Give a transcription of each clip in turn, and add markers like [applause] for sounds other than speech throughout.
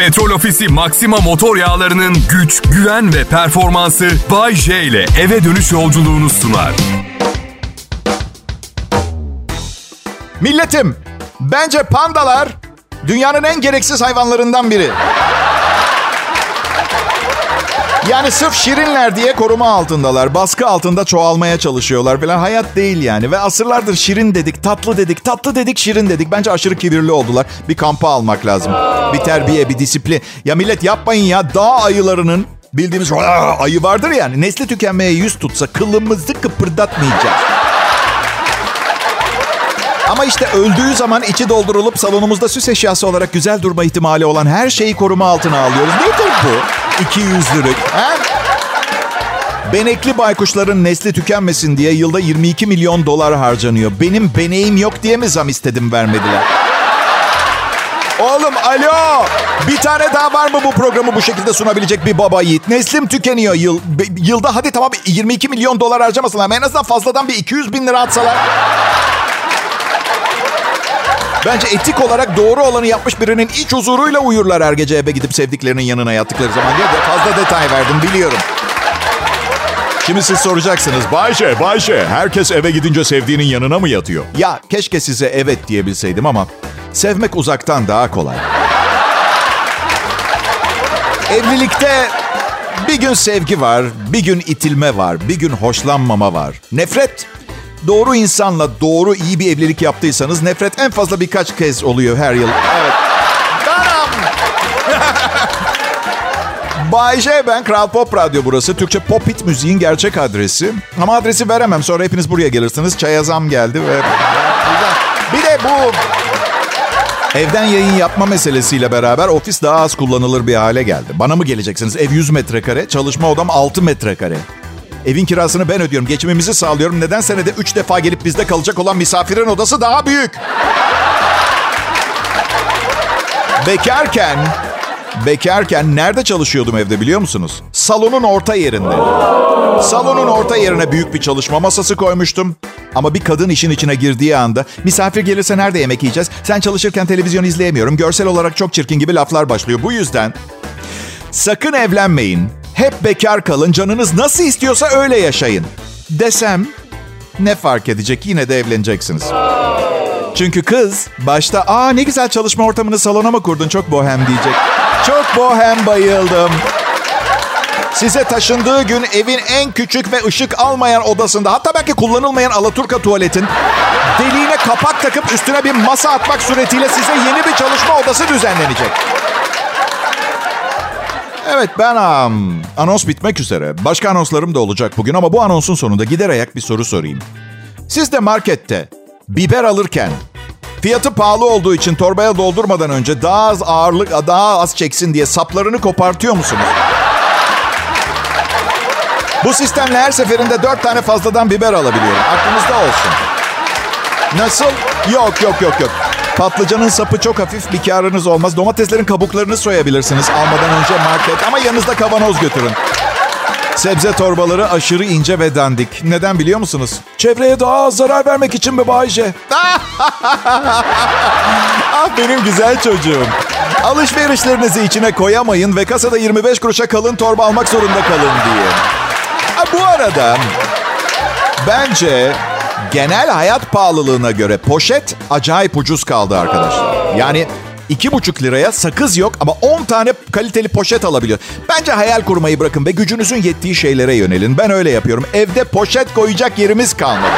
Petrol Ofisi Maxima motor yağlarının güç, güven ve performansı Bay J ile eve dönüş yolculuğunu sunar. Milletim, bence pandalar dünyanın en gereksiz hayvanlarından biri. Yani sırf şirinler diye koruma altındalar. Baskı altında çoğalmaya çalışıyorlar falan. Hayat değil yani. Ve asırlardır şirin dedik, tatlı dedik, tatlı dedik, şirin dedik. Bence aşırı kibirli oldular. Bir kampa almak lazım. Bir terbiye, bir disiplin. Ya millet yapmayın ya. Dağ ayılarının bildiğimiz [laughs] ayı vardır yani. Nesli tükenmeye yüz tutsa kılımızı kıpırdatmayacağız. Ama işte öldüğü zaman içi doldurulup salonumuzda süs eşyası olarak güzel durma ihtimali olan her şeyi koruma altına alıyoruz. Nedir bu? İki yüzlülük. He? Benekli baykuşların nesli tükenmesin diye yılda 22 milyon dolar harcanıyor. Benim beneğim yok diye mi zam istedim vermediler? Oğlum alo. Bir tane daha var mı bu programı bu şekilde sunabilecek bir baba yiğit? Neslim tükeniyor yıl, yılda. Hadi tamam 22 milyon dolar harcamasınlar ama en azından fazladan bir 200 bin lira atsalar. Bence etik olarak doğru olanı yapmış birinin iç huzuruyla uyurlar her gece eve gidip sevdiklerinin yanına yattıkları zaman diye de fazla detay verdim biliyorum. Şimdi siz soracaksınız. Bayşe, Bayşe. Herkes eve gidince sevdiğinin yanına mı yatıyor? Ya keşke size evet diyebilseydim ama sevmek uzaktan daha kolay. Evlilikte bir gün sevgi var, bir gün itilme var, bir gün hoşlanmama var. Nefret doğru insanla doğru iyi bir evlilik yaptıysanız nefret en fazla birkaç kez oluyor her yıl. Evet. [laughs] Bay J ben Kral Pop Radyo burası. Türkçe pop hit müziğin gerçek adresi. Ama adresi veremem. Sonra hepiniz buraya gelirsiniz. Çaya zam geldi ve... Bir de bu Evden yayın yapma meselesiyle beraber ofis daha az kullanılır bir hale geldi. Bana mı geleceksiniz? Ev 100 metrekare, çalışma odam 6 metrekare. Evin kirasını ben ödüyorum. Geçimimizi sağlıyorum. Neden senede 3 defa gelip bizde kalacak olan misafirin odası daha büyük? Bekarken, bekarken nerede çalışıyordum evde biliyor musunuz? Salonun orta yerinde. Salonun orta yerine büyük bir çalışma masası koymuştum. Ama bir kadın işin içine girdiği anda misafir gelirse nerede yemek yiyeceğiz? Sen çalışırken televizyon izleyemiyorum. Görsel olarak çok çirkin gibi laflar başlıyor. Bu yüzden sakın evlenmeyin. Hep bekar kalın. Canınız nasıl istiyorsa öyle yaşayın. Desem ne fark edecek? Yine de evleneceksiniz. Çünkü kız başta aa ne güzel çalışma ortamını salona mı kurdun çok bohem diyecek. Çok bohem bayıldım. Size taşındığı gün evin en küçük ve ışık almayan odasında hatta belki kullanılmayan alaturka tuvaletin deliğine kapak takıp üstüne bir masa atmak suretiyle size yeni bir çalışma odası düzenlenecek. Evet ben um, anons bitmek üzere. Başka anonslarım da olacak bugün ama bu anonsun sonunda gider ayak bir soru sorayım. Siz de markette biber alırken fiyatı pahalı olduğu için torbaya doldurmadan önce daha az ağırlık daha az çeksin diye saplarını kopartıyor musunuz? Bu sistemle her seferinde dört tane fazladan biber alabiliyorum. Aklınızda olsun. Nasıl? Yok yok yok yok. Patlıcanın sapı çok hafif bir karınız olmaz. Domateslerin kabuklarını soyabilirsiniz almadan önce market. Ama yanınızda kavanoz götürün. Sebze torbaları aşırı ince ve dandik. Neden biliyor musunuz? Çevreye daha az zarar vermek için mi Bayce? [laughs] ah benim güzel çocuğum. Alışverişlerinizi içine koyamayın ve kasada 25 kuruşa kalın torba almak zorunda kalın diye. Ha, bu arada bence genel hayat pahalılığına göre poşet acayip ucuz kaldı arkadaşlar. Yani iki buçuk liraya sakız yok ama 10 tane kaliteli poşet alabiliyor. Bence hayal kurmayı bırakın ve gücünüzün yettiği şeylere yönelin. Ben öyle yapıyorum. Evde poşet koyacak yerimiz kalmadı.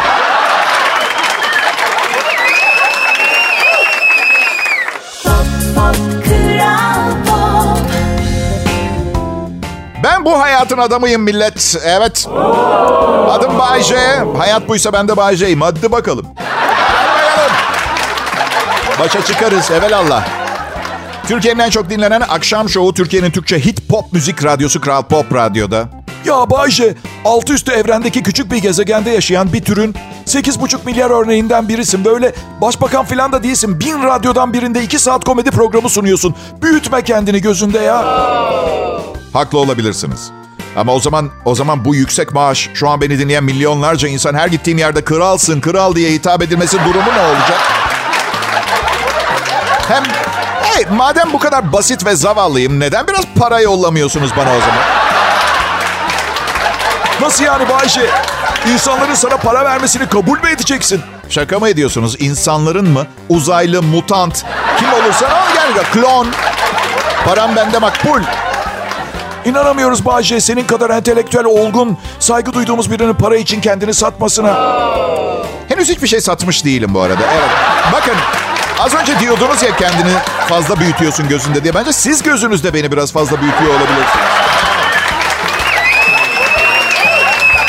Bu hayatın adamıyım millet. Evet. Adım Bayce. Hayat buysa ben de Bayce'yim. Hadi bakalım. Bakalım. Başa çıkarız evelallah. Türkiye'nin en çok dinlenen akşam şovu Türkiye'nin Türkçe hit pop müzik radyosu Kral Pop Radyo'da. Ya Bayce, altı üstü evrendeki küçük bir gezegende yaşayan bir türün 8,5 milyar örneğinden birisin. Böyle başbakan falan da değilsin. Bin radyodan birinde 2 saat komedi programı sunuyorsun. Büyütme kendini gözünde ya. Haklı olabilirsiniz. Ama o zaman o zaman bu yüksek maaş, şu an beni dinleyen milyonlarca insan her gittiğim yerde kralsın, kral diye hitap edilmesi durumu ne olacak? Hem Hey madem bu kadar basit ve zavallıyım neden biraz para yollamıyorsunuz bana o zaman? Nasıl yani Bayşe? İnsanların sana para vermesini kabul mü edeceksin? Şaka mı ediyorsunuz? İnsanların mı? Uzaylı, mutant, kim olursa al gel klon. Param bende makbul. İnanamıyoruz Bayşe senin kadar entelektüel, olgun, saygı duyduğumuz birinin para için kendini satmasına. Henüz hiçbir şey satmış değilim bu arada. Evet. Bakın az önce diyordunuz ya kendini fazla büyütüyorsun gözünde diye. Bence siz gözünüzde beni biraz fazla büyütüyor olabilirsiniz.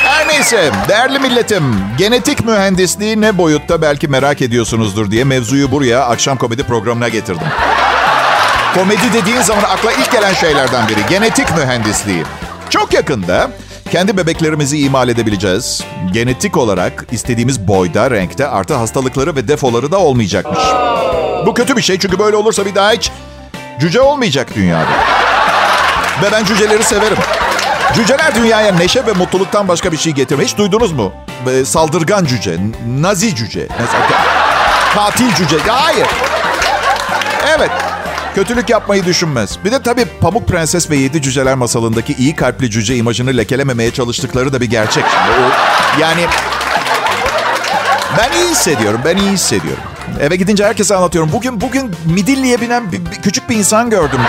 Her neyse değerli milletim. Genetik mühendisliği ne boyutta belki merak ediyorsunuzdur diye mevzuyu buraya akşam komedi programına getirdim. Komedi dediğin zaman akla ilk gelen şeylerden biri. Genetik mühendisliği. Çok yakında kendi bebeklerimizi imal edebileceğiz. Genetik olarak istediğimiz boyda, renkte artı hastalıkları ve defoları da olmayacakmış. Bu kötü bir şey çünkü böyle olursa bir daha hiç cüce olmayacak dünyada. Ve ben cüceleri severim. Cüceler dünyaya neşe ve mutluluktan başka bir şey getirmiyor. Duydunuz mu? Ee, Saldırgan cüce, nazi cüce, mesela katil cüce. Hayır. Evet. Kötülük yapmayı düşünmez. Bir de tabii Pamuk Prenses ve Yedi Cüceler masalındaki iyi kalpli cüce imajını lekelememeye çalıştıkları da bir gerçek. Yani ben iyi hissediyorum, ben iyi hissediyorum. Eve gidince herkese anlatıyorum. Bugün bugün midilliye binen bir, bir, küçük bir insan gördüm.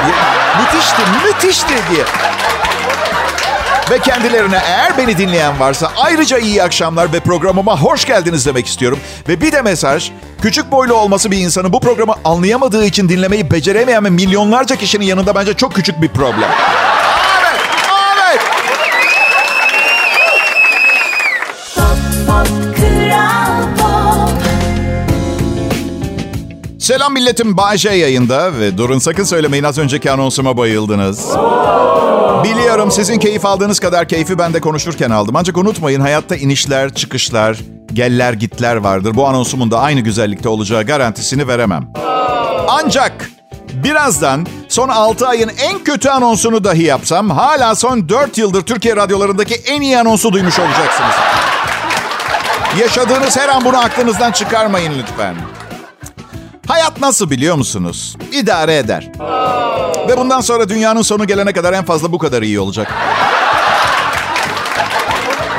Müthişti, müthişti diye. Ve kendilerine eğer beni dinleyen varsa ayrıca iyi akşamlar ve programıma hoş geldiniz demek istiyorum. Ve bir de mesaj, küçük boylu olması bir insanın bu programı anlayamadığı için dinlemeyi beceremeyen ve milyonlarca kişinin yanında bence çok küçük bir problem. Selam milletim, Bayce yayında ve durun sakın söylemeyin az önceki anonsuma bayıldınız. Biliyorum sizin keyif aldığınız kadar keyfi ben de konuşurken aldım. Ancak unutmayın hayatta inişler, çıkışlar, geller gitler vardır. Bu anonsumun da aynı güzellikte olacağı garantisini veremem. Ancak birazdan son 6 ayın en kötü anonsunu dahi yapsam hala son 4 yıldır Türkiye radyolarındaki en iyi anonsu duymuş olacaksınız. Yaşadığınız her an bunu aklınızdan çıkarmayın lütfen. Hayat nasıl biliyor musunuz? İdare eder. Ve bundan sonra dünyanın sonu gelene kadar en fazla bu kadar iyi olacak.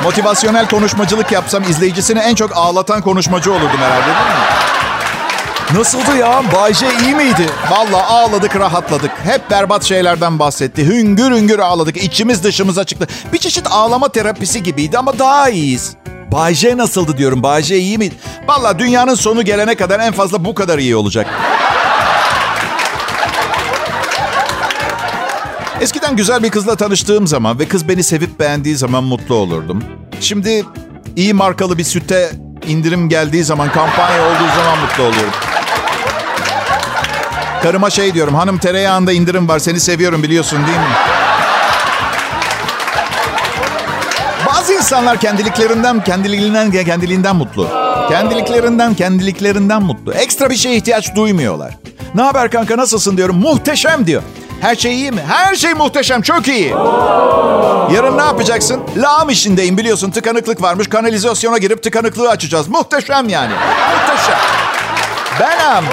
Motivasyonel konuşmacılık yapsam izleyicisini en çok ağlatan konuşmacı olurdum herhalde değil mi? Nasıldı ya? Bayce iyi miydi? Vallahi ağladık, rahatladık. Hep berbat şeylerden bahsetti. Hüngür hüngür ağladık. İçimiz dışımıza çıktı. Bir çeşit ağlama terapisi gibiydi ama daha iyiyiz. Bayce nasıldı diyorum. Bayce iyi miydi? Vallahi dünyanın sonu gelene kadar en fazla bu kadar iyi olacak. Eskiden güzel bir kızla tanıştığım zaman ve kız beni sevip beğendiği zaman mutlu olurdum. Şimdi iyi markalı bir süte indirim geldiği zaman, kampanya olduğu zaman mutlu oluyorum. Karıma şey diyorum, hanım tereyağında indirim var, seni seviyorum biliyorsun değil mi? Bazı insanlar kendiliklerinden, kendiliğinden, kendiliğinden mutlu. Kendiliklerinden, kendiliklerinden mutlu. Ekstra bir şeye ihtiyaç duymuyorlar. Ne haber kanka nasılsın diyorum. Muhteşem diyor. Her şey iyi mi? Her şey muhteşem, çok iyi. Yarın ne yapacaksın? Lağım işindeyim biliyorsun. Tıkanıklık varmış. Kanalizasyona girip tıkanıklığı açacağız. Muhteşem yani. Muhteşem. Benim.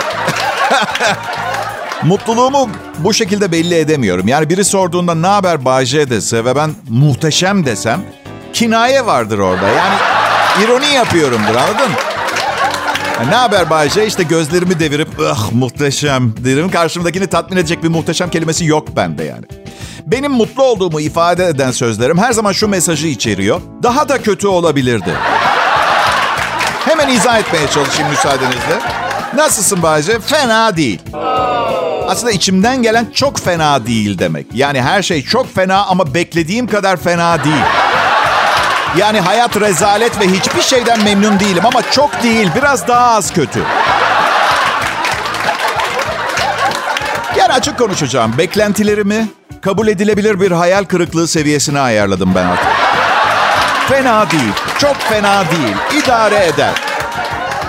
[laughs] Mutluluğumu bu şekilde belli edemiyorum. Yani biri sorduğunda ne haber Bayce dese ve ben muhteşem desem kinaye vardır orada. Yani ironi yapıyorumdur anladın mı? Ne haber Bayce? İşte gözlerimi devirip ah muhteşem derim. Karşımdakini tatmin edecek bir muhteşem kelimesi yok bende yani. Benim mutlu olduğumu ifade eden sözlerim her zaman şu mesajı içeriyor. Daha da kötü olabilirdi. Hemen izah etmeye çalışayım müsaadenizle. Nasılsın Bayce? Fena değil. Aslında içimden gelen çok fena değil demek. Yani her şey çok fena ama beklediğim kadar fena değil. Yani hayat rezalet ve hiçbir şeyden memnun değilim ama çok değil, biraz daha az kötü. Yani açık konuşacağım. Beklentilerimi kabul edilebilir bir hayal kırıklığı seviyesine ayarladım ben artık. Fena değil, çok fena değil, idare eder.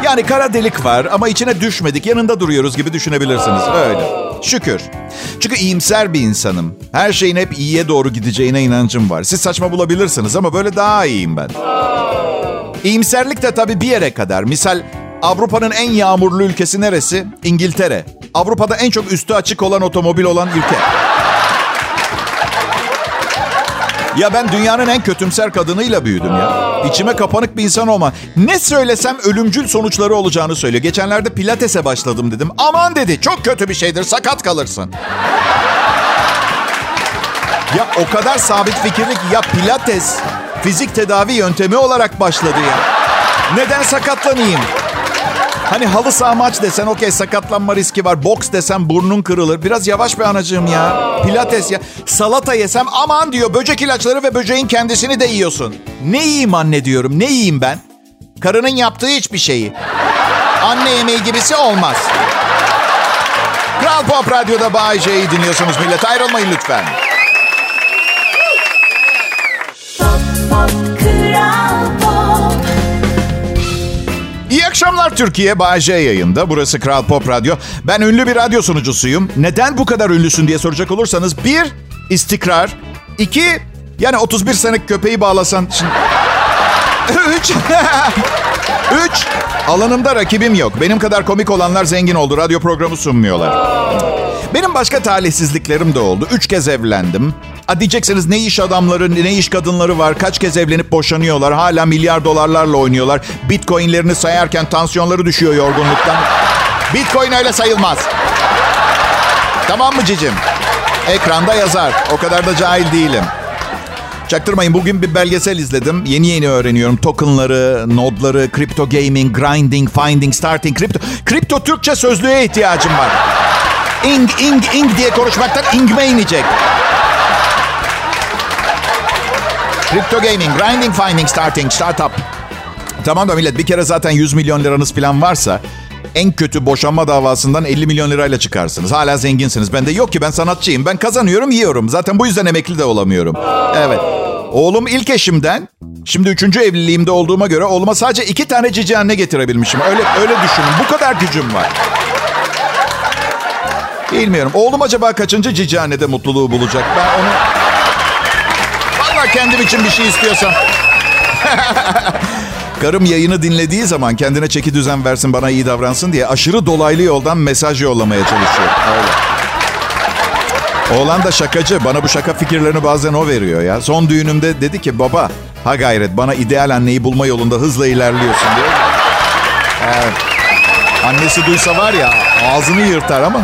Yani kara delik var ama içine düşmedik, yanında duruyoruz gibi düşünebilirsiniz. Öyle. Şükür. Çünkü iyimser bir insanım. Her şeyin hep iyiye doğru gideceğine inancım var. Siz saçma bulabilirsiniz ama böyle daha iyiyim ben. İyimserlik de tabii bir yere kadar. Misal Avrupa'nın en yağmurlu ülkesi neresi? İngiltere. Avrupa'da en çok üstü açık olan otomobil olan ülke. Ya ben dünyanın en kötümser kadınıyla büyüdüm ya. İçime kapanık bir insan olma. Ne söylesem ölümcül sonuçları olacağını söylüyor. Geçenlerde pilatese başladım dedim. Aman dedi çok kötü bir şeydir sakat kalırsın. ya o kadar sabit fikirli ki ya pilates fizik tedavi yöntemi olarak başladı ya. Neden sakatlanayım? Hani halı saha maç desen okey sakatlanma riski var. Boks desem burnun kırılır. Biraz yavaş be anacığım ya. Pilates ya. Salata yesem aman diyor böcek ilaçları ve böceğin kendisini de yiyorsun. Ne yiyeyim anne diyorum. Ne yiyeyim ben? Karının yaptığı hiçbir şeyi. Anne yemeği gibisi olmaz. Kral Pop Radyo'da Bay J'yi dinliyorsunuz millet. Ayrılmayın lütfen. Akşamlar Türkiye. J yayında. Burası Kral Pop Radyo. Ben ünlü bir radyo sunucusuyum. Neden bu kadar ünlüsün diye soracak olursanız. Bir, istikrar. İki, yani 31 senelik köpeği bağlasan... Şimdi... Üç, [laughs] üç, alanımda rakibim yok. Benim kadar komik olanlar zengin oldu. Radyo programı sunmuyorlar. Benim başka talihsizliklerim de oldu. Üç kez evlendim. A diyeceksiniz ne iş adamları, ne iş kadınları var. Kaç kez evlenip boşanıyorlar. Hala milyar dolarlarla oynuyorlar. Bitcoinlerini sayarken tansiyonları düşüyor yorgunluktan. Bitcoin öyle sayılmaz. Tamam mı cicim? Ekranda yazar. O kadar da cahil değilim. Çaktırmayın bugün bir belgesel izledim. Yeni yeni öğreniyorum. Tokenları, nodları, kripto gaming, grinding, finding, starting, kripto. Kripto Türkçe sözlüğe ihtiyacım var. Ing, ing, ing diye konuşmaktan ingme inecek. Crypto gaming, grinding, finding, starting, startup. Tamam da millet bir kere zaten 100 milyon liranız falan varsa en kötü boşanma davasından 50 milyon lirayla çıkarsınız. Hala zenginsiniz. Ben de yok ki ben sanatçıyım. Ben kazanıyorum, yiyorum. Zaten bu yüzden emekli de olamıyorum. Evet. Oğlum ilk eşimden, şimdi üçüncü evliliğimde olduğuma göre oğluma sadece iki tane cici anne getirebilmişim. Öyle öyle düşünün. Bu kadar gücüm var. Bilmiyorum. Oğlum acaba kaçıncı cici annede mutluluğu bulacak? Ben onu... Valla kendim için bir şey istiyorsam. [laughs] Karım yayını dinlediği zaman kendine çeki düzen versin bana iyi davransın diye aşırı dolaylı yoldan mesaj yollamaya çalışıyor. Öyle. Oğlan da şakacı. Bana bu şaka fikirlerini bazen o veriyor ya. Son düğünümde dedi ki baba ha gayret bana ideal anneyi bulma yolunda hızla ilerliyorsun diye. Evet. Annesi duysa var ya ağzını yırtar ama.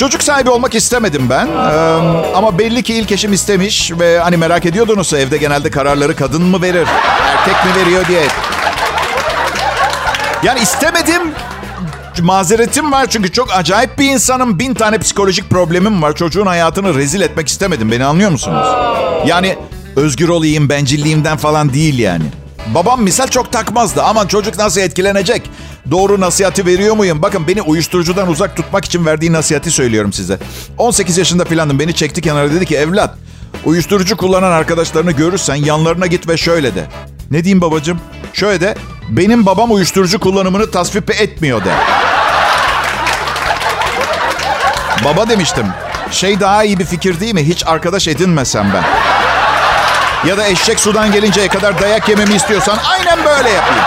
Çocuk sahibi olmak istemedim ben. Ee, ama belli ki ilk eşim istemiş ve hani merak ediyordunuz evde genelde kararları kadın mı verir, erkek mi veriyor diye. Yani istemedim. Mazeretim var çünkü çok acayip bir insanım. Bin tane psikolojik problemim var. Çocuğun hayatını rezil etmek istemedim. Beni anlıyor musunuz? Yani özgür olayım, bencilliğimden falan değil yani. Babam misal çok takmazdı. Aman çocuk nasıl etkilenecek? Doğru nasihati veriyor muyum? Bakın beni uyuşturucudan uzak tutmak için verdiği nasihati söylüyorum size. 18 yaşında filandım. Beni çekti kenara dedi ki evlat uyuşturucu kullanan arkadaşlarını görürsen yanlarına git ve şöyle de. Ne diyeyim babacığım? Şöyle de benim babam uyuşturucu kullanımını tasvip etmiyor de. Baba demiştim. Şey daha iyi bir fikir değil mi? Hiç arkadaş edinmesem ben. Ya da eşek sudan gelinceye kadar dayak yememi istiyorsan aynen böyle yapayım.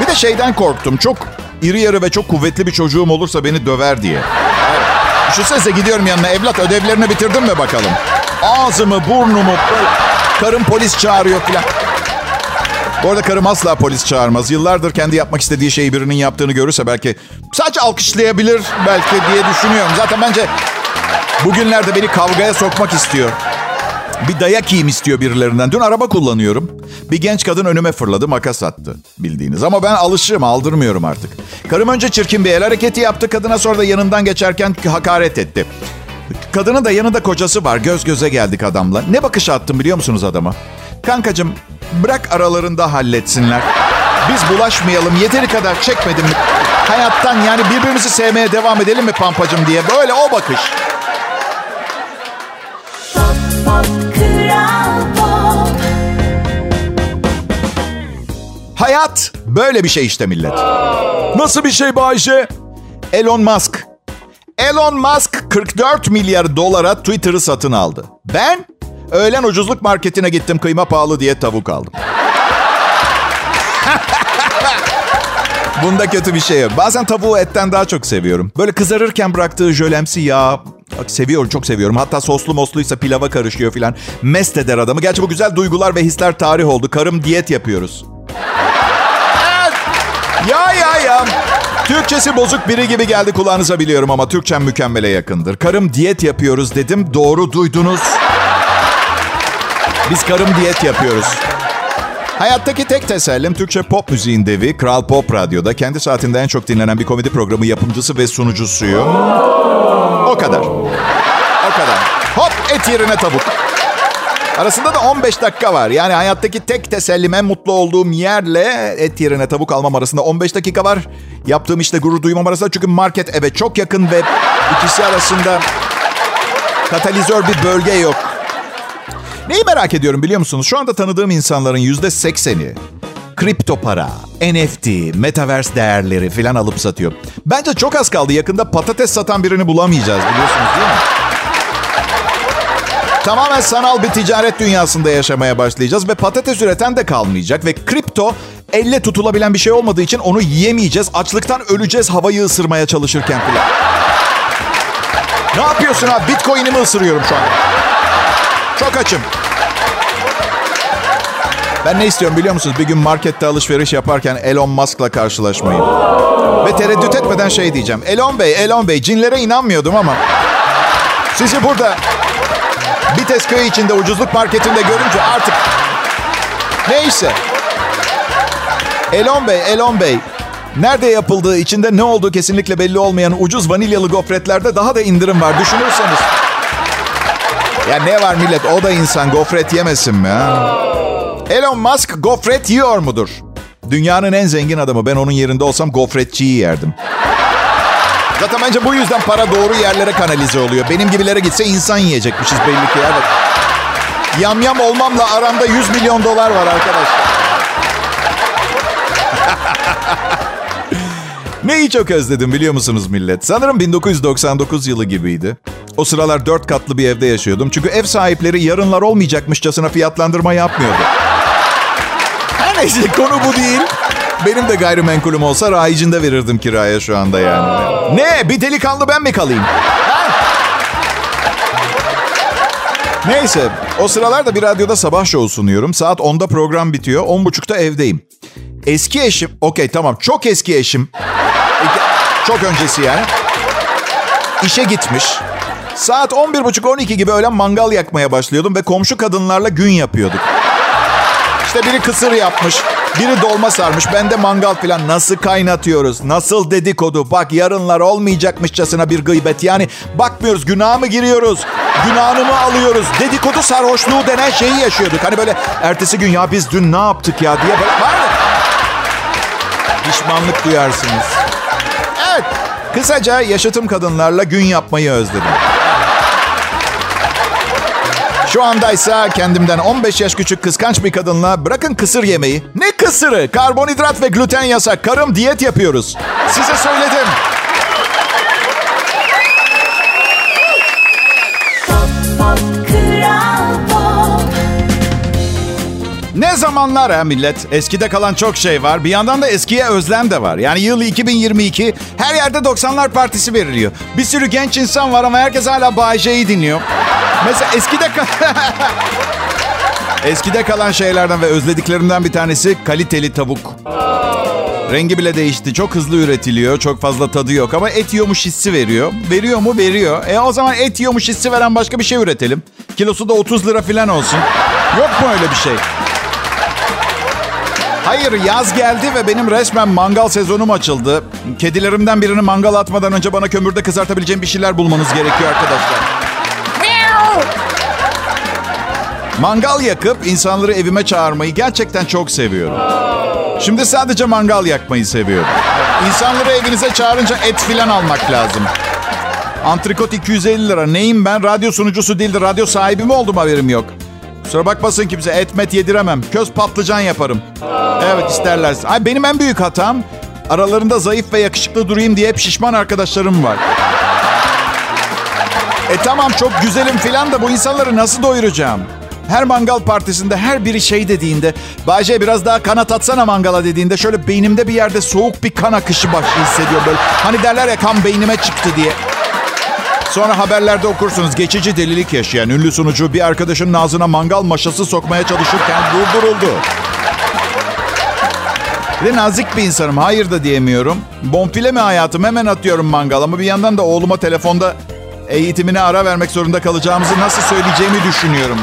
Bir de şeyden korktum. Çok iri yarı ve çok kuvvetli bir çocuğum olursa beni döver diye. Evet. Düşünsenize gidiyorum yanına. Evlat ödevlerini bitirdin mi bakalım? Ağzımı, burnumu, karım polis çağırıyor filan. Bu arada karım asla polis çağırmaz. Yıllardır kendi yapmak istediği şeyi birinin yaptığını görürse belki sadece alkışlayabilir belki diye düşünüyorum. Zaten bence bugünlerde beni kavgaya sokmak istiyor. Bir dayak yiyeyim istiyor birilerinden. Dün araba kullanıyorum. Bir genç kadın önüme fırladı makas attı bildiğiniz. Ama ben alışığım aldırmıyorum artık. Karım önce çirkin bir el hareketi yaptı. Kadına sonra da yanından geçerken hakaret etti. Kadının da yanında kocası var. Göz göze geldik adamla. Ne bakış attım biliyor musunuz adama? Kankacım bırak aralarında halletsinler. Biz bulaşmayalım. Yeteri kadar çekmedim? Hayattan yani birbirimizi sevmeye devam edelim mi pampacım diye. Böyle o bakış. Hayat böyle bir şey işte millet. Nasıl bir şey Bayşe? Elon Musk. Elon Musk 44 milyar dolara Twitter'ı satın aldı. Ben öğlen ucuzluk marketine gittim kıyma pahalı diye tavuk aldım. [laughs] Bunda kötü bir şey yok. Bazen tavuğu etten daha çok seviyorum. Böyle kızarırken bıraktığı jölemsi yağ seviyorum, çok seviyorum. Hatta soslu mosluysa pilava karışıyor filan. Mest eder adamı. Gerçi bu güzel duygular ve hisler tarih oldu. Karım diyet yapıyoruz. Ya ya ya. Türkçesi bozuk biri gibi geldi kulağınıza biliyorum ama Türkçem mükemmele yakındır. Karım diyet yapıyoruz dedim. Doğru duydunuz. Biz karım diyet yapıyoruz. Hayattaki tek tesellim Türkçe pop müziğin devi Kral Pop Radyo'da kendi saatinde en çok dinlenen bir komedi programı yapımcısı ve sunucusuyum. O kadar. O kadar. Hop et yerine tavuk. Arasında da 15 dakika var. Yani hayattaki tek tesellim en mutlu olduğum yerle et yerine tavuk almam arasında 15 dakika var. Yaptığım işte gurur duymam arasında çünkü market eve çok yakın ve ikisi arasında katalizör bir bölge yok. Neyi merak ediyorum biliyor musunuz? Şu anda tanıdığım insanların yüzde sekseni kripto para, NFT, metaverse değerleri falan alıp satıyor. Bence çok az kaldı. Yakında patates satan birini bulamayacağız biliyorsunuz değil mi? Tamamen sanal bir ticaret dünyasında yaşamaya başlayacağız ve patates üreten de kalmayacak ve kripto elle tutulabilen bir şey olmadığı için onu yiyemeyeceğiz. Açlıktan öleceğiz havayı ısırmaya çalışırken falan. Ne yapıyorsun abi? Bitcoin'imi ısırıyorum şu an. Çok açım. Ben ne istiyorum biliyor musunuz? Bir gün markette alışveriş yaparken Elon Musk'la karşılaşmayı. Ve tereddüt etmeden şey diyeceğim. Elon Bey, Elon Bey cinlere inanmıyordum ama... Sizi burada Bites köy içinde ucuzluk marketinde görünce artık... Neyse. Elon Bey, Elon Bey. Nerede yapıldığı, içinde ne olduğu kesinlikle belli olmayan ucuz vanilyalı gofretlerde daha da indirim var. Düşünürseniz. Ya ne var millet? O da insan gofret yemesin mi? Ha? Elon Musk gofret yiyor mudur? Dünyanın en zengin adamı. Ben onun yerinde olsam gofretçiyi yerdim. Zaten bence bu yüzden para doğru yerlere kanalize oluyor. Benim gibilere gitse insan yiyecekmişiz belli ki. Evet. Yam yam olmamla aramda 100 milyon dolar var arkadaşlar. [laughs] Neyi çok özledim biliyor musunuz millet? Sanırım 1999 yılı gibiydi. O sıralar dört katlı bir evde yaşıyordum. Çünkü ev sahipleri yarınlar olmayacakmışçasına fiyatlandırma yapmıyordu. Her neyse konu bu değil. Benim de gayrimenkulüm olsa rayicinde verirdim kiraya şu anda yani. Ne? Bir delikanlı ben mi kalayım? Neyse. O sıralarda bir radyoda sabah şovu sunuyorum. Saat 10'da program bitiyor. 10.30'da evdeyim. Eski eşim... Okey tamam. Çok eski eşim. Çok öncesi yani. İşe gitmiş. Saat 11.30-12 gibi öğlen mangal yakmaya başlıyordum ve komşu kadınlarla gün yapıyorduk. İşte biri kısır yapmış, biri dolma sarmış. Ben de mangal falan nasıl kaynatıyoruz? Nasıl dedikodu? Bak yarınlar olmayacakmışçasına bir gıybet. Yani bakmıyoruz günaha mı giriyoruz? Günahını mı alıyoruz? Dedikodu sarhoşluğu denen şeyi yaşıyorduk. Hani böyle ertesi gün ya biz dün ne yaptık ya diye böyle var mı? Pişmanlık duyarsınız. Evet. Kısaca yaşatım kadınlarla gün yapmayı özledim. Şu andaysa kendimden 15 yaş küçük kıskanç bir kadınla bırakın kısır yemeği. Ne kısırı? Karbonhidrat ve gluten yasak. Karım diyet yapıyoruz. Size söyledim. Zamanlar ha millet? Eskide kalan çok şey var. Bir yandan da eskiye özlem de var. Yani yıl 2022 her yerde 90'lar partisi veriliyor. Bir sürü genç insan var ama herkes hala Bay J'yi dinliyor. Mesela eskide [laughs] eskide kalan şeylerden ve özlediklerimden bir tanesi kaliteli tavuk. Rengi bile değişti. Çok hızlı üretiliyor. Çok fazla tadı yok ama et yiyormuş hissi veriyor. Veriyor mu? Veriyor. E o zaman et yiyormuş hissi veren başka bir şey üretelim. Kilosu da 30 lira falan olsun. Yok mu öyle bir şey? Hayır yaz geldi ve benim resmen mangal sezonum açıldı. Kedilerimden birini mangal atmadan önce bana kömürde kızartabileceğim bir şeyler bulmanız gerekiyor arkadaşlar. Mangal yakıp insanları evime çağırmayı gerçekten çok seviyorum. Şimdi sadece mangal yakmayı seviyorum. İnsanları evinize çağırınca et filan almak lazım. Antrikot 250 lira. Neyim ben? Radyo sunucusu değildi. Radyo sahibi mi oldum haberim yok. Kusura bakmasın kimse et met yediremem. Köz patlıcan yaparım. Evet isterlerse. Ay benim en büyük hatam aralarında zayıf ve yakışıklı durayım diye hep şişman arkadaşlarım var. E tamam çok güzelim filan da bu insanları nasıl doyuracağım? Her mangal partisinde her biri şey dediğinde, Bayce biraz daha kanat atsana mangala dediğinde şöyle beynimde bir yerde soğuk bir kan akışı başı hissediyor böyle. Hani derler ya kan beynime çıktı diye. Sonra haberlerde okursunuz geçici delilik yaşayan ünlü sunucu bir arkadaşının ağzına mangal maşası sokmaya çalışırken durduruldu. Ve nazik bir insanım. Hayır da diyemiyorum. Bonfile mi hayatım? Hemen atıyorum mangal. Ama bir yandan da oğluma telefonda eğitimine ara vermek zorunda kalacağımızı nasıl söyleyeceğimi düşünüyorum.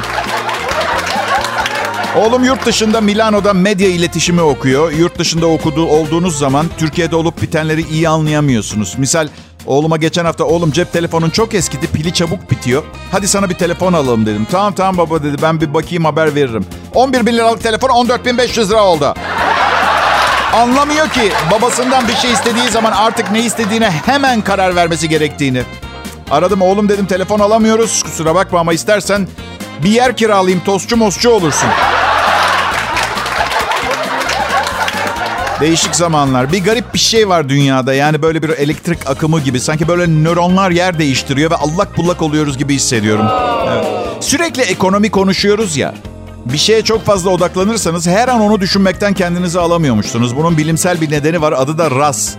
Oğlum yurt dışında Milano'da medya iletişimi okuyor. Yurt dışında okuduğu olduğunuz zaman Türkiye'de olup bitenleri iyi anlayamıyorsunuz. Misal oğluma geçen hafta oğlum cep telefonun çok eskidi pili çabuk bitiyor. Hadi sana bir telefon alalım dedim. Tamam tamam baba dedi ben bir bakayım haber veririm. 11 bin liralık telefon 14 bin 500 lira oldu. Anlamıyor ki babasından bir şey istediği zaman artık ne istediğine hemen karar vermesi gerektiğini. Aradım oğlum dedim telefon alamıyoruz. Kusura bakma ama istersen bir yer kiralayayım tostçu mosçu olursun. Değişik zamanlar. Bir garip bir şey var dünyada. Yani böyle bir elektrik akımı gibi. Sanki böyle nöronlar yer değiştiriyor ve allak bullak oluyoruz gibi hissediyorum. Evet. Sürekli ekonomi konuşuyoruz ya. Bir şeye çok fazla odaklanırsanız her an onu düşünmekten kendinizi alamıyormuşsunuz. Bunun bilimsel bir nedeni var. Adı da RAS.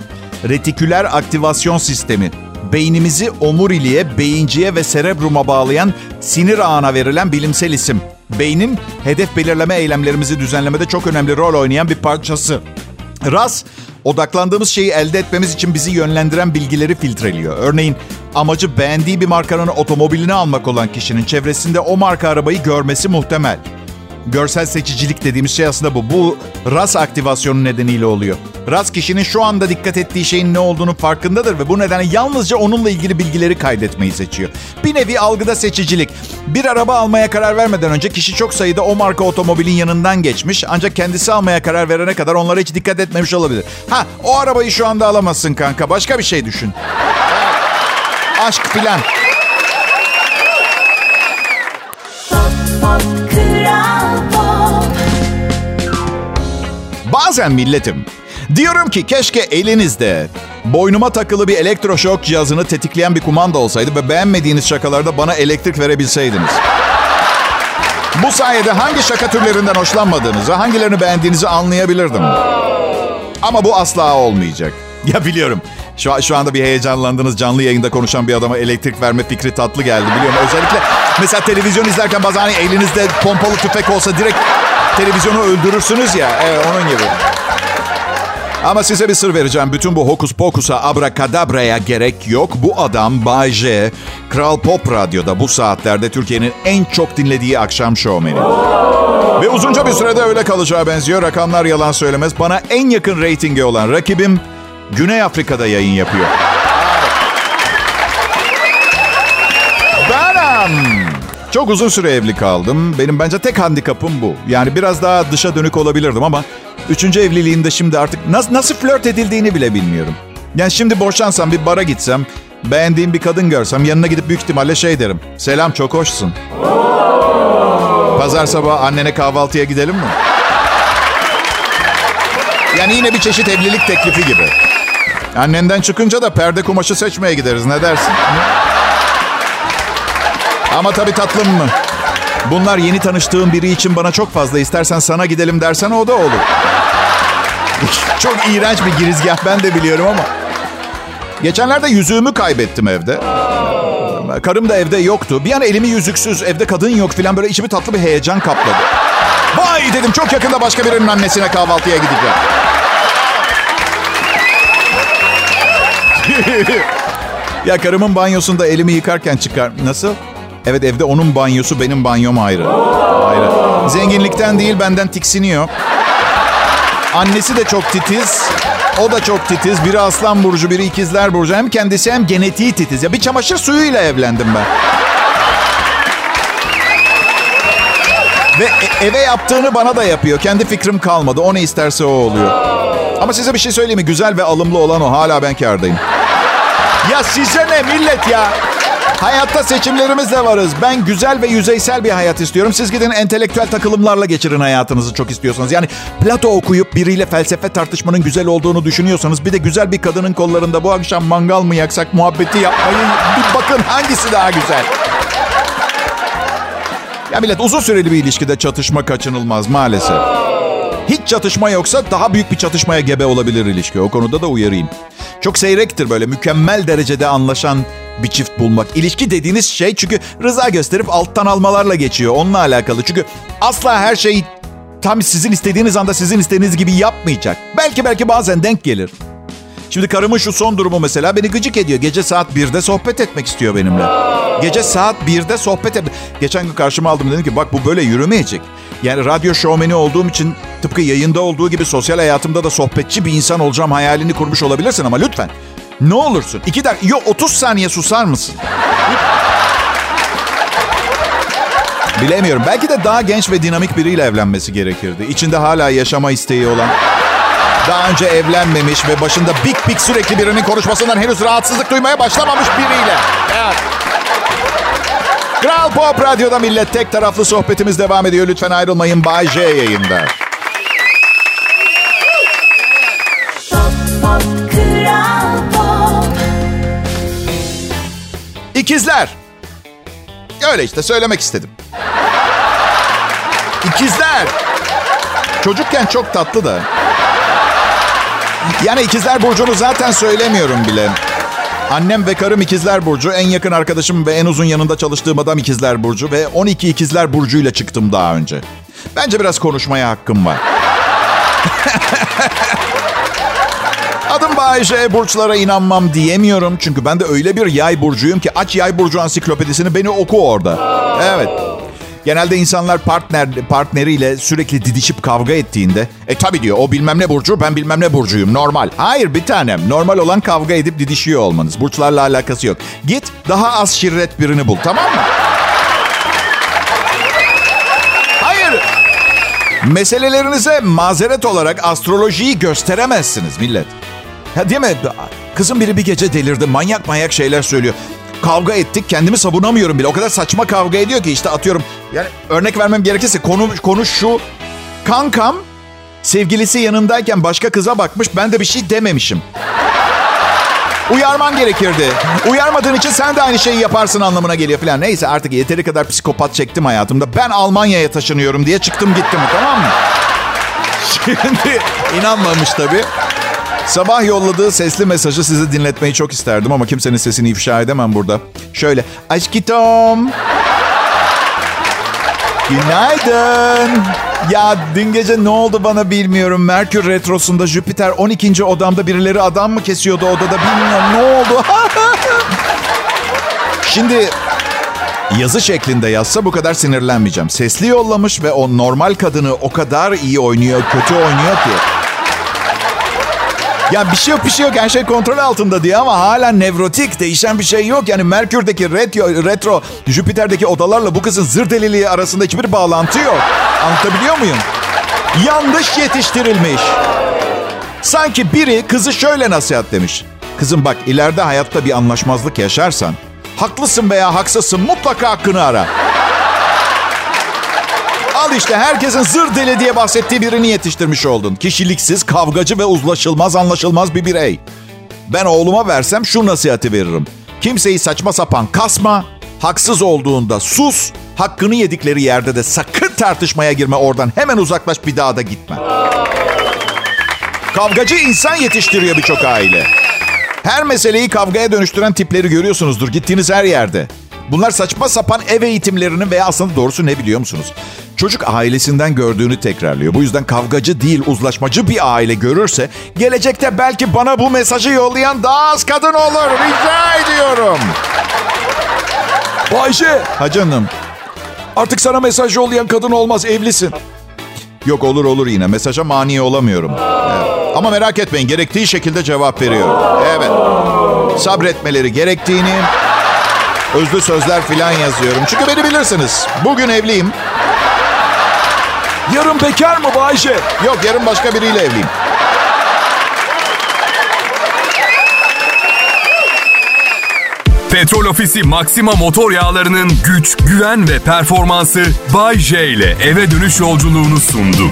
Retiküler aktivasyon sistemi. Beynimizi omuriliğe, beyinciye ve serebruma bağlayan sinir ağına verilen bilimsel isim. Beynin hedef belirleme eylemlerimizi düzenlemede çok önemli rol oynayan bir parçası. RAS, odaklandığımız şeyi elde etmemiz için bizi yönlendiren bilgileri filtreliyor. Örneğin amacı beğendiği bir markanın otomobilini almak olan kişinin çevresinde o marka arabayı görmesi muhtemel. Görsel seçicilik dediğimiz şey aslında bu. Bu RAS aktivasyonu nedeniyle oluyor. RAS kişinin şu anda dikkat ettiği şeyin ne olduğunu farkındadır ve bu nedenle yalnızca onunla ilgili bilgileri kaydetmeyi seçiyor. Bir nevi algıda seçicilik. Bir araba almaya karar vermeden önce kişi çok sayıda o marka otomobilin yanından geçmiş ancak kendisi almaya karar verene kadar onlara hiç dikkat etmemiş olabilir. Ha o arabayı şu anda alamazsın kanka. Başka bir şey düşün. Aşk filan. Bazen milletim. Diyorum ki keşke elinizde boynuma takılı bir elektroşok cihazını tetikleyen bir kumanda olsaydı ve beğenmediğiniz şakalarda bana elektrik verebilseydiniz. Bu sayede hangi şaka türlerinden hoşlanmadığınızı, hangilerini beğendiğinizi anlayabilirdim. Ama bu asla olmayacak. [laughs] Ya biliyorum. Şu, şu anda bir heyecanlandınız. Canlı yayında konuşan bir adama elektrik verme fikri tatlı geldi biliyorum. Özellikle mesela televizyon izlerken bazen hani elinizde pompalı tüfek olsa direkt televizyonu öldürürsünüz ya. Evet onun gibi. Ama size bir sır vereceğim. Bütün bu hokus pokusa, abrakadabraya gerek yok. Bu adam Bay J, Kral Pop Radyo'da bu saatlerde Türkiye'nin en çok dinlediği akşam şovmeni. Ve uzunca bir sürede öyle kalacağı benziyor. Rakamlar yalan söylemez. Bana en yakın reytingi olan rakibim Güney Afrika'da yayın yapıyor. Benim. Çok uzun süre evli kaldım. Benim bence tek handikapım bu. Yani biraz daha dışa dönük olabilirdim ama üçüncü evliliğimde şimdi artık nasıl, nasıl flört edildiğini bile bilmiyorum. Yani şimdi boşansam bir bara gitsem, beğendiğim bir kadın görsem yanına gidip büyük ihtimalle şey derim. Selam çok hoşsun. Pazar sabah annene kahvaltıya gidelim mi? Yani yine bir çeşit evlilik teklifi gibi. Annenden çıkınca da perde kumaşı seçmeye gideriz. Ne dersin? Ama tabii tatlım mı? Bunlar yeni tanıştığım biri için bana çok fazla. İstersen sana gidelim dersen o da olur. çok iğrenç bir girizgah ben de biliyorum ama. Geçenlerde yüzüğümü kaybettim evde. Karım da evde yoktu. Bir an elimi yüzüksüz, evde kadın yok falan böyle içimi tatlı bir heyecan kapladı. Vay dedim çok yakında başka birinin annesine kahvaltıya gideceğim. [laughs] ya karımın banyosunda elimi yıkarken çıkar. Nasıl? Evet evde onun banyosu benim banyom ayrı. Ayrı. Zenginlikten değil benden tiksiniyor. Annesi de çok titiz. O da çok titiz. Biri aslan burcu, biri ikizler burcu. Hem kendisi hem genetiği titiz. Ya bir çamaşır suyuyla evlendim ben. Ve e- eve yaptığını bana da yapıyor. Kendi fikrim kalmadı. O ne isterse o oluyor. Ama size bir şey söyleyeyim mi? Güzel ve alımlı olan o. Hala ben kardayım. Ya size ne millet ya? Hayatta seçimlerimizle varız. Ben güzel ve yüzeysel bir hayat istiyorum. Siz gidin entelektüel takılımlarla geçirin hayatınızı çok istiyorsanız. Yani Plato okuyup biriyle felsefe tartışmanın güzel olduğunu düşünüyorsanız... ...bir de güzel bir kadının kollarında bu akşam mangal mı yaksak muhabbeti yapmayı... ...bir bakın hangisi daha güzel. Ya millet uzun süreli bir ilişkide çatışma kaçınılmaz maalesef. Hiç çatışma yoksa daha büyük bir çatışmaya gebe olabilir ilişki. O konuda da uyarayım. Çok seyrektir böyle mükemmel derecede anlaşan bir çift bulmak. İlişki dediğiniz şey çünkü rıza gösterip alttan almalarla geçiyor. Onunla alakalı. Çünkü asla her şey tam sizin istediğiniz anda sizin istediğiniz gibi yapmayacak. Belki belki bazen denk gelir. Şimdi karımın şu son durumu mesela beni gıcık ediyor. Gece saat 1'de sohbet etmek istiyor benimle. Gece saat 1'de sohbet et. Geçen gün karşıma aldım dedim ki bak bu böyle yürümeyecek. Yani radyo şovmeni olduğum için tıpkı yayında olduğu gibi sosyal hayatımda da sohbetçi bir insan olacağım hayalini kurmuş olabilirsin ama lütfen. Ne olursun. iki dakika, yok 30 saniye susar mısın? Bilemiyorum. Belki de daha genç ve dinamik biriyle evlenmesi gerekirdi. İçinde hala yaşama isteği olan daha önce evlenmemiş ve başında bik bik sürekli birinin konuşmasından henüz rahatsızlık duymaya başlamamış biriyle. Evet. Kral Pop Radyo'da millet tek taraflı sohbetimiz devam ediyor. Lütfen ayrılmayın. Bay J yayında. İkizler. Öyle işte söylemek istedim. İkizler. Çocukken çok tatlı da. Yani ikizler burcunu zaten söylemiyorum bile. Annem ve karım ikizler burcu. En yakın arkadaşım ve en uzun yanında çalıştığım adam ikizler burcu. Ve 12 ikizler burcuyla çıktım daha önce. Bence biraz konuşmaya hakkım var. [laughs] Adım Bayece, burçlara inanmam diyemiyorum. Çünkü ben de öyle bir yay burcuyum ki aç yay burcu ansiklopedisini beni oku orada. Evet. Genelde insanlar partner partneriyle sürekli didişip kavga ettiğinde e tabi diyor o bilmem ne burcu ben bilmem ne burcuyum normal. Hayır bir tanem normal olan kavga edip didişiyor olmanız. Burçlarla alakası yok. Git daha az şirret birini bul tamam mı? Hayır. Meselelerinize mazeret olarak astrolojiyi gösteremezsiniz millet. Ha, değil mi? Kızım biri bir gece delirdi. Manyak manyak şeyler söylüyor. Kavga ettik. Kendimi savunamıyorum bile. O kadar saçma kavga ediyor ki işte atıyorum. Yani örnek vermem gerekirse konu, konu şu. Kankam sevgilisi yanındayken başka kıza bakmış. Ben de bir şey dememişim. Uyarman gerekirdi. Uyarmadığın için sen de aynı şeyi yaparsın anlamına geliyor falan. Neyse artık yeteri kadar psikopat çektim hayatımda. Ben Almanya'ya taşınıyorum diye çıktım gittim tamam mı? [laughs] Şimdi inanmamış tabii. Sabah yolladığı sesli mesajı size dinletmeyi çok isterdim ama kimsenin sesini ifşa edemem burada. Şöyle. Aşkitom. Günaydın. Ya dün gece ne oldu bana bilmiyorum. Merkür Retrosu'nda Jüpiter 12. odamda birileri adam mı kesiyordu odada bilmiyorum. Ne oldu? [laughs] Şimdi yazı şeklinde yazsa bu kadar sinirlenmeyeceğim. Sesli yollamış ve o normal kadını o kadar iyi oynuyor, kötü oynuyor ki. Ya bir şey yok bir şey yok her şey kontrol altında diye ama hala nevrotik değişen bir şey yok. Yani Merkür'deki retro, retro Jüpiter'deki odalarla bu kızın zır deliliği arasında hiçbir bağlantı yok. Anlatabiliyor muyum? Yanlış yetiştirilmiş. Sanki biri kızı şöyle nasihat demiş. Kızım bak ileride hayatta bir anlaşmazlık yaşarsan haklısın veya haksızsın mutlaka hakkını ara. Al işte herkesin zır deli diye bahsettiği birini yetiştirmiş oldun. Kişiliksiz, kavgacı ve uzlaşılmaz anlaşılmaz bir birey. Ben oğluma versem şu nasihati veririm. Kimseyi saçma sapan kasma, haksız olduğunda sus, hakkını yedikleri yerde de sakın tartışmaya girme oradan. Hemen uzaklaş bir daha da gitme. Kavgacı insan yetiştiriyor birçok aile. Her meseleyi kavgaya dönüştüren tipleri görüyorsunuzdur gittiğiniz her yerde. Bunlar saçma sapan ev eğitimlerinin veya aslında doğrusu ne biliyor musunuz? Çocuk ailesinden gördüğünü tekrarlıyor. Bu yüzden kavgacı değil uzlaşmacı bir aile görürse gelecekte belki bana bu mesajı yollayan daha az kadın olur. Rica ediyorum. Bayşe Ha canım. artık sana mesaj yollayan kadın olmaz evlisin. Yok olur olur yine. Mesaja mani olamıyorum. Evet. Ama merak etmeyin gerektiği şekilde cevap veriyorum. Evet. Sabretmeleri gerektiğini özlü sözler filan yazıyorum. Çünkü beni bilirsiniz. Bugün evliyim. Yarın bekar mı Bayşe? Yok yarın başka biriyle evliyim. Petrol Ofisi Maxima motor yağlarının güç, güven ve performansı Bay J ile eve dönüş yolculuğunu sundu.